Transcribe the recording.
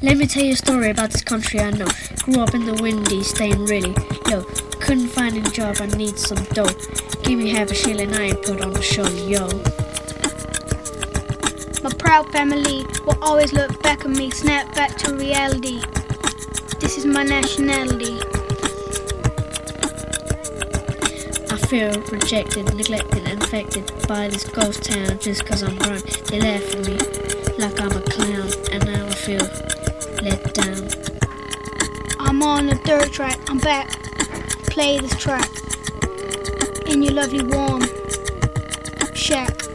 Let me tell you a story about this country I know. Grew up in the windy, staying really low. Couldn't find a job, I need some dough. Give me half a shilling, I ain't put on a show, yo. My proud family will always look back at me, snap back to reality. This is my nationality. I feel rejected, neglected, and affected by this ghost town just 'cause I'm brown. They laugh at me like I'm a clown, and now I feel let down. I'm on the dirt track, I'm back. Play this track in your lovely warm shack.